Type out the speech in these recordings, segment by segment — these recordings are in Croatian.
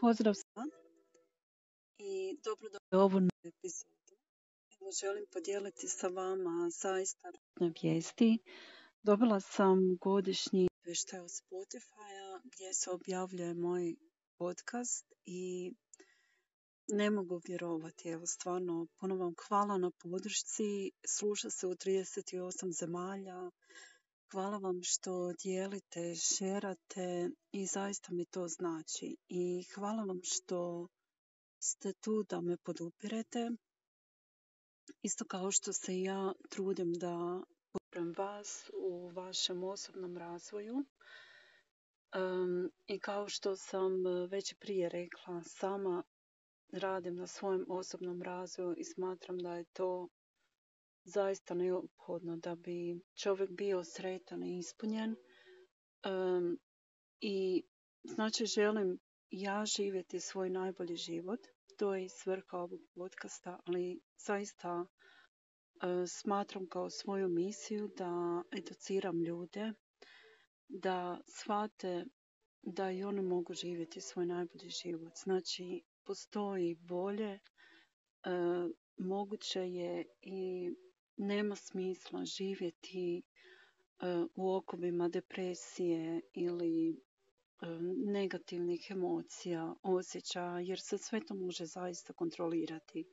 Pozdrav svima i dobrodošli u ovu novu epizodu. Evo želim podijeliti sa vama zaista razne vijesti. Dobila sam godišnji izvještaj od Spotify gdje se objavljuje moj podcast i ne mogu vjerovati. Evo stvarno puno vam hvala na podršci. Sluša se u 38 zemalja. Hvala vam što dijelite, šerate i zaista mi to znači. I hvala vam što ste tu da me podupirete. Isto kao što se ja trudim da podupirem vas u vašem osobnom razvoju. Um, I kao što sam već prije rekla, sama radim na svojem osobnom razvoju i smatram da je to zaista neophodno da bi čovjek bio sretan i ispunjen. Um, I znači želim ja živjeti svoj najbolji život. To je svrha ovog podcasta, ali zaista uh, smatram kao svoju misiju da educiram ljude, da shvate da i oni mogu živjeti svoj najbolji život. Znači, postoji bolje, uh, moguće je i nema smisla živjeti uh, u okobima depresije ili uh, negativnih emocija, osjećaja, jer se sve to može zaista kontrolirati.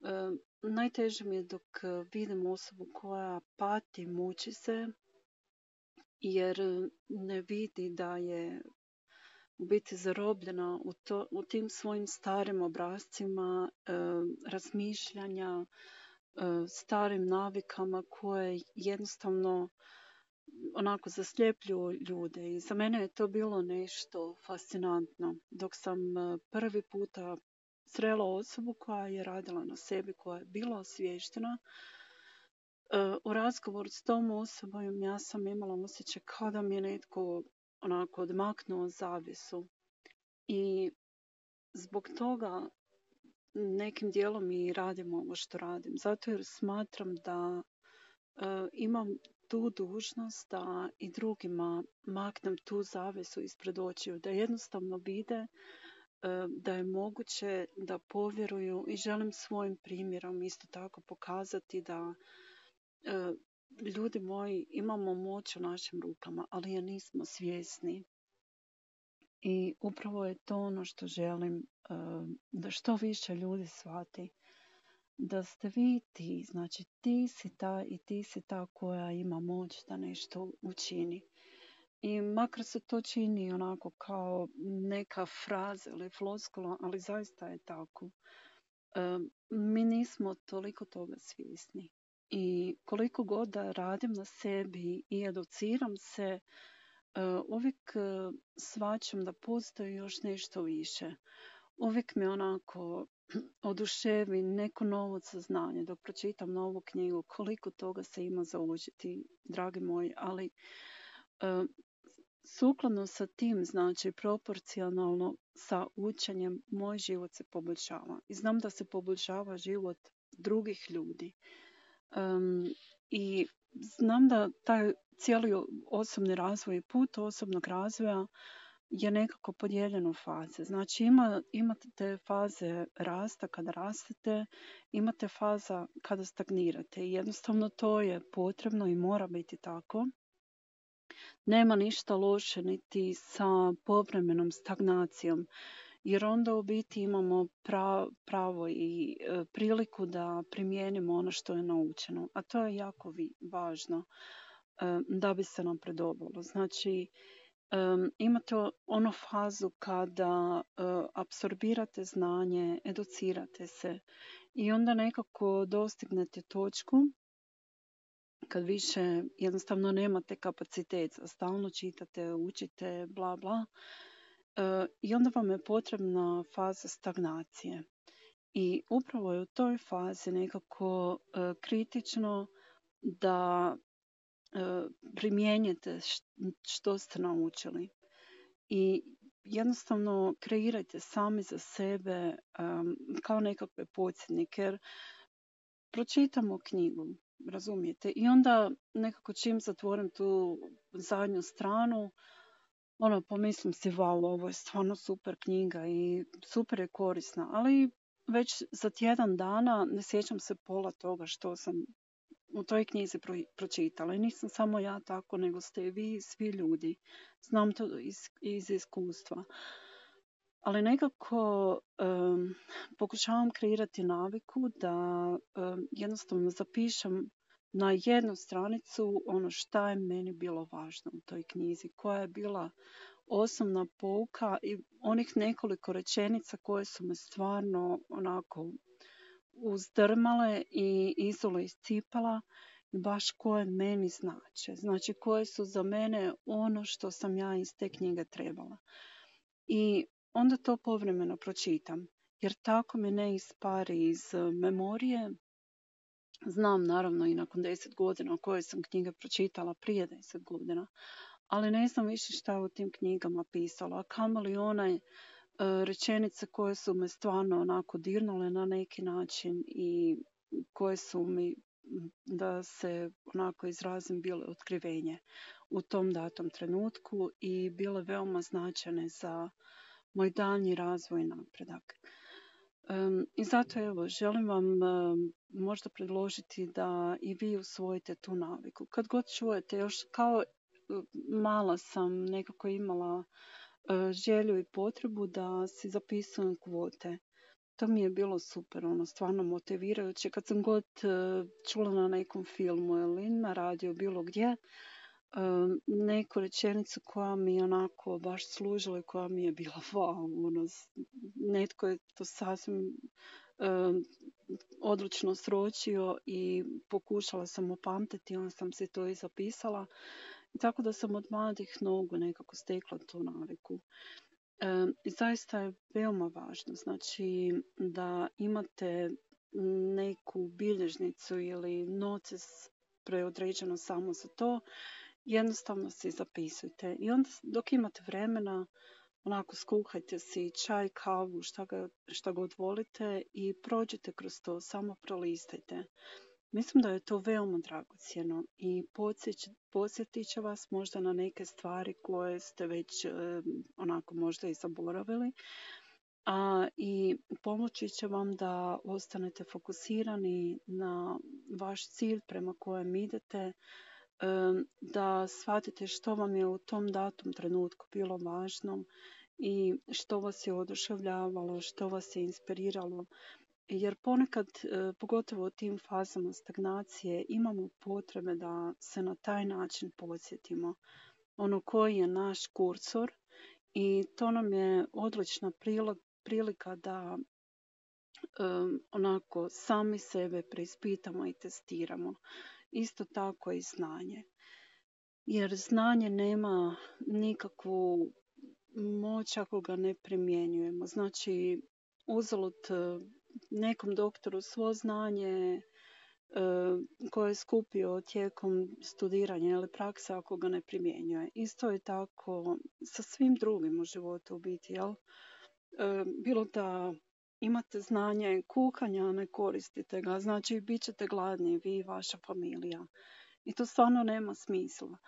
Uh, najteže mi je dok vidim osobu koja pati, muči se, jer ne vidi da je u biti zarobljena u, to, u tim svojim starim obrazcima razmišljanja, E, starim navikama koje jednostavno onako zasljepljuju ljude i za mene je to bilo nešto fascinantno dok sam e, prvi puta srela osobu koja je radila na sebi, koja je bila osviještena. E, u razgovoru s tom osobom ja sam imala osjećaj kao da mi je netko onako odmaknuo zavisu. I zbog toga nekim dijelom i radim ovo što radim. Zato jer smatram da uh, imam tu dužnost da i drugima maknem tu zavesu ispred očiju, da jednostavno vide uh, da je moguće da povjeruju i želim svojim primjerom isto tako pokazati da uh, ljudi moji imamo moć u našim rukama, ali je nismo svjesni. I upravo je to ono što želim da što više ljudi shvati da ste vi ti, znači ti si ta i ti si ta koja ima moć da nešto učini. I makar se to čini onako kao neka fraza ili floskula, ali zaista je tako. Mi nismo toliko toga svjesni. I koliko god da radim na sebi i educiram se, uvijek svačam da postoji još nešto više. Uvijek me onako oduševi neko novo saznanje. Dok pročitam novu knjigu koliko toga se ima za užiti dragi moji ali uh, sukladno sa tim znači proporcionalno sa učenjem moj život se poboljšava. I znam da se poboljšava život drugih ljudi. Um, i znam da taj cijeli osobni razvoj i put osobnog razvoja je nekako podijeljen u faze. Znači ima, imate te faze rasta kada rastete, imate faza kada stagnirate i jednostavno to je potrebno i mora biti tako. Nema ništa loše niti sa povremenom stagnacijom jer onda u biti imamo pravo i e, priliku da primijenimo ono što je naučeno, a to je jako važno da bi se napredovalo. Znači, imate onu fazu kada uh, apsorbirate znanje, educirate se i onda nekako dostignete točku kad više jednostavno nemate kapacitet, stalno čitate, učite, bla bla. Uh, I onda vam je potrebna faza stagnacije. I upravo je u toj fazi nekako uh, kritično da E, primjenjujete što ste naučili. I jednostavno kreirajte sami za sebe um, kao nekakve podsjetnike jer pročitamo knjigu razumijete? I onda nekako čim zatvorim tu zadnju stranu ono, pomislim si, wow, ovo je stvarno super knjiga i super je korisna, ali već za tjedan dana ne sjećam se pola toga što sam u toj knjizi pro, pročitala. I nisam samo ja tako, nego ste vi, svi ljudi. Znam to iz, iz iskustva. Ali nekako pokušavam kreirati naviku da jednostavno zapišem na jednu stranicu ono šta je meni bilo važno u toj knjizi, koja je bila osnovna pouka i onih nekoliko rečenica koje su me stvarno onako uzdrmale i izolo iscipala baš koje meni znače. Znači koje su za mene ono što sam ja iz te knjige trebala. I onda to povremeno pročitam. Jer tako mi ne ispari iz memorije. Znam naravno i nakon deset godina koje sam knjige pročitala prije deset godina. Ali ne znam više šta u tim knjigama pisala. Kamoli onaj E, rečenice koje su me stvarno onako dirnule na neki način i koje su mi da se onako izrazim bile otkrivenje u tom datom trenutku i bile veoma značajne za moj daljnji razvoj i napredak. I zato evo, želim vam možda predložiti da i vi usvojite tu naviku. Kad god čujete, još kao mala sam nekako imala E, želju i potrebu da si zapisujem kvote. To mi je bilo super, ono, stvarno motivirajuće. Kad sam god e, čula na nekom filmu ili na radio, bilo gdje, e, neku rečenicu koja mi je onako baš služila i koja mi je bila wow, ono, netko je to sasvim odlučno sročio i pokušala sam opamtiti, onda sam se to i zapisala tako da sam od mladih nogu nekako stekla tu naviku. E, I zaista je veoma važno znači da imate neku bilježnicu ili noces preodređeno samo za to, jednostavno si zapisujte. I onda dok imate vremena, onako skuhajte si čaj, kavu, šta, ga, šta god volite i prođite kroz to, samo prolistajte. Mislim da je to veoma dragocjeno i podsjetit će vas možda na neke stvari koje ste već onako možda i zaboravili. A, I pomoći će vam da ostanete fokusirani na vaš cilj prema kojem idete, da shvatite što vam je u tom datom trenutku bilo važno i što vas je oduševljavalo, što vas je inspiriralo jer ponekad, e, pogotovo u tim fazama stagnacije, imamo potrebe da se na taj način podsjetimo. Ono koji je naš kursor i to nam je odlična prilika da onako sami sebe preispitamo i testiramo. Isto tako i znanje. Jer znanje nema nikakvu moć ako ga ne primjenjujemo. Znači, uzalud nekom doktoru svo znanje e, koje je skupio tijekom studiranja ili prakse ako ga ne primjenjuje. Isto je tako sa svim drugim u životu u biti, jel? E, bilo da imate znanje kuhanja, ne koristite ga, znači bit ćete gladni vi i vaša familija. I to stvarno nema smisla.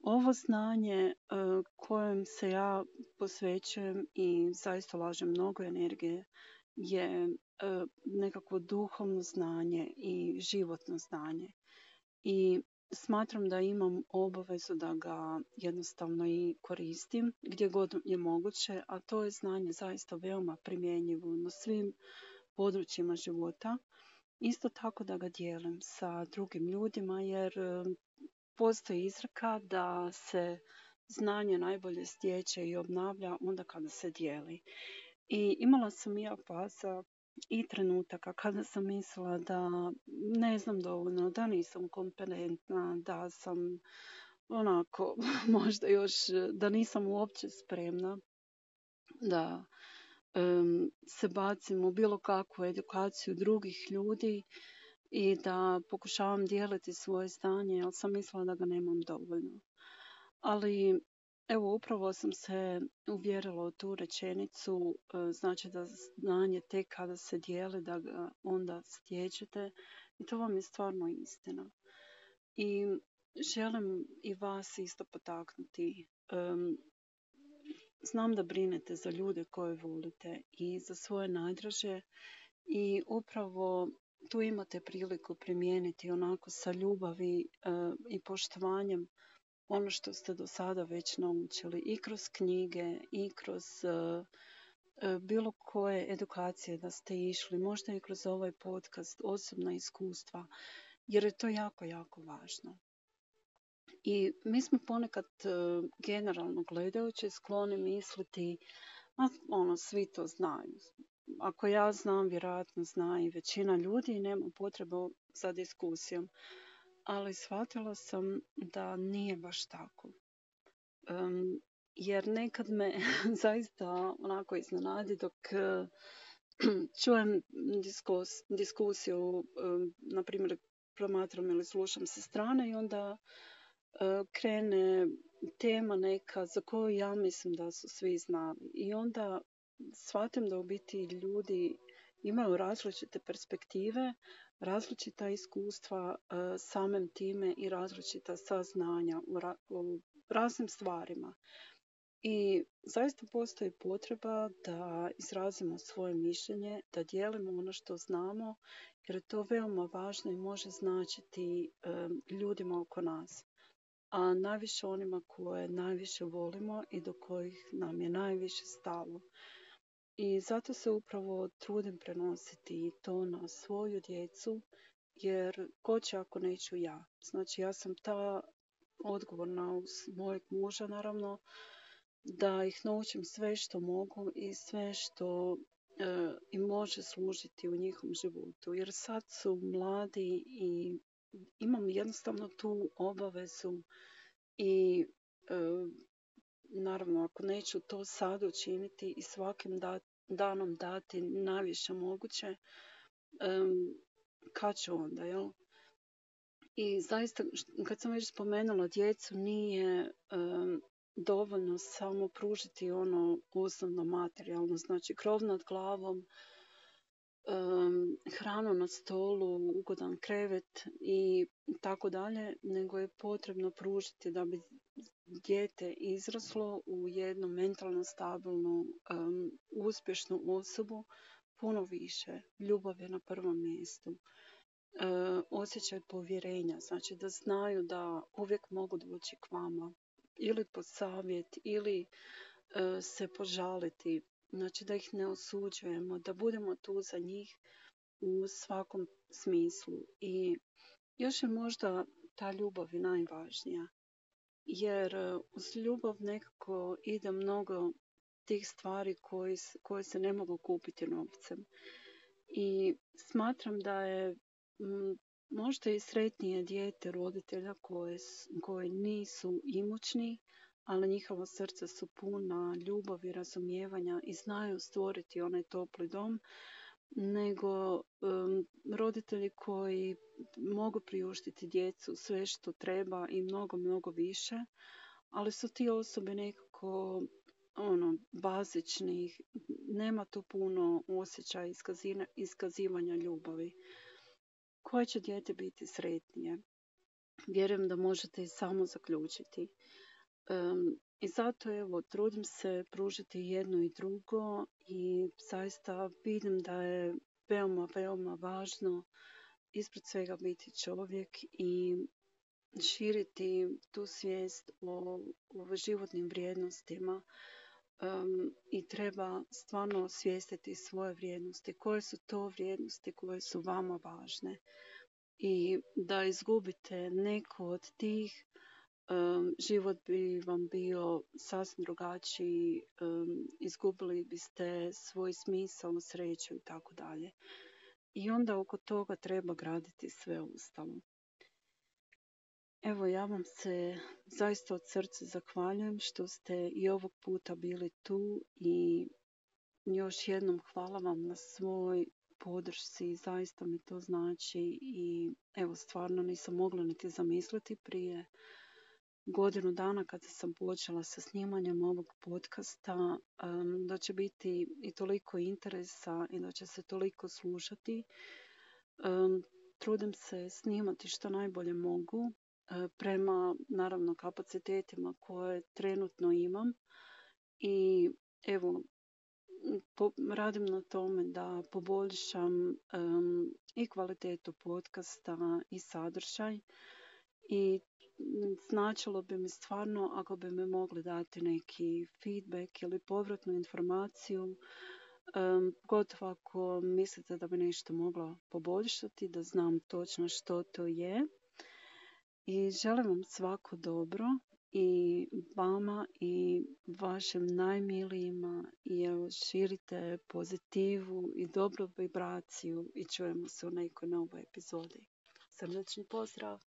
Ovo znanje e, kojem se ja posvećujem i zaista lažem mnogo energije je e, nekakvo duhovno znanje i životno znanje. I smatram da imam obavezu da ga jednostavno i koristim gdje god je moguće, a to je znanje zaista veoma primjenjivo na svim područjima života. Isto tako da ga dijelim sa drugim ljudima jer e, postoji izraka da se znanje najbolje stječe i obnavlja onda kada se dijeli. I imala sam ja faza i trenutaka kada sam mislila da ne znam dovoljno, da nisam kompetentna, da sam onako možda još, da nisam uopće spremna da se bacim u bilo kakvu edukaciju drugih ljudi i da pokušavam dijeliti svoje stanje, ali sam mislila da ga nemam dovoljno. Ali Evo, upravo sam se uvjerila u tu rečenicu, e, znači da znanje tek kada se dijeli, da ga onda stječete i to vam je stvarno istina. I želim i vas isto potaknuti. znam da brinete za ljude koje volite i za svoje najdraže i upravo tu imate priliku primijeniti onako sa ljubavi e, i poštovanjem ono što ste do sada već naučili i kroz knjige i kroz e, e, bilo koje edukacije da ste išli, možda i kroz ovaj podcast, osobna iskustva, jer je to jako, jako važno. I mi smo ponekad generalno gledajući skloni misliti, ma ono, svi to znaju ako ja znam, vjerojatno zna i većina ljudi i nema potrebe za diskusijom. Ali shvatila sam da nije baš tako. jer nekad me zaista onako iznenadi dok čujem diskus, diskusiju, na primjer promatram ili slušam sa strane i onda krene tema neka za koju ja mislim da su svi znali. I onda shvatim da u biti ljudi imaju različite perspektive, različita iskustva e, samim time i različita saznanja u raznim stvarima. I zaista postoji potreba da izrazimo svoje mišljenje, da dijelimo ono što znamo, jer je to veoma važno i može značiti e, ljudima oko nas. A najviše onima koje najviše volimo i do kojih nam je najviše stalo. I zato se upravo trudim prenositi to na svoju djecu, jer ko će ako neću ja? Znači ja sam ta odgovorna uz mojeg muža naravno, da ih naučim sve što mogu i sve što e, im može služiti u njihovom životu. Jer sad su mladi i imam jednostavno tu obavezu i e, naravno ako neću to sad učiniti i svakim danom dati najviše moguće, kad ću onda, jel? I zaista, kad sam već spomenula djecu, nije dovoljno samo pružiti ono osnovno materijalno, znači krov nad glavom, hranu na stolu, ugodan krevet i tako dalje, nego je potrebno pružiti da bi dijete izraslo u jednu mentalno stabilnu, uspješnu osobu puno više. Ljubav je na prvom mjestu. Uh, osjećaj povjerenja, znači da znaju da uvijek mogu doći k vama ili po savjet ili se požaliti Znači da ih ne osuđujemo, da budemo tu za njih u svakom smislu. I još je možda ta ljubav i najvažnija. Jer e, uz ljubav nekako ide mnogo tih stvari koje, koje se ne mogu kupiti novcem. I smatram da je možda i sretnije dijete roditelja koje, koje nisu imućni, ali njihova srca su puna ljubavi, razumijevanja i znaju stvoriti onaj topli dom, nego roditelji koji mogu priuštiti djecu sve što treba i mnogo, mnogo više, ali su ti osobe nekako ono, bazičnih, nema tu puno osjećaja iskazivanja ljubavi. Koje će dijete biti sretnije? Vjerujem da možete i samo zaključiti. I zato evo, trudim se pružiti jedno i drugo i zaista vidim da je veoma, veoma važno ispred svega biti čovjek i širiti tu svijest o, o životnim vrijednostima i treba stvarno osvijestiti svoje vrijednosti. Koje su to vrijednosti koje su vama važne? I da izgubite neko od tih život bi vam bio sasvim drugačiji, izgubili biste svoj smisao, sreću i tako dalje. I onda oko toga treba graditi sve ostalo. Evo ja vam se zaista od srca zahvaljujem što ste i ovog puta bili tu i još jednom hvala vam na svoj podršci, zaista mi to znači i evo stvarno nisam mogla niti zamisliti prije godinu dana kad sam počela sa snimanjem ovog podcasta da će biti i toliko interesa i da će se toliko slušati. Trudim se snimati što najbolje mogu e, prema naravno kapacitetima koje trenutno imam i evo radim na tome da poboljšam i kvalitetu podcasta i sadržaj i značilo bi mi stvarno ako bi mi mogli dati neki feedback ili povratnu informaciju gotovo ako mislite da bi nešto moglo poboljšati da znam točno što to je i želim vam svako dobro i vama i vašim najmilijima i evo širite pozitivu i dobru vibraciju i čujemo se u nekoj novoj epizodi. Srdačni pozdrav!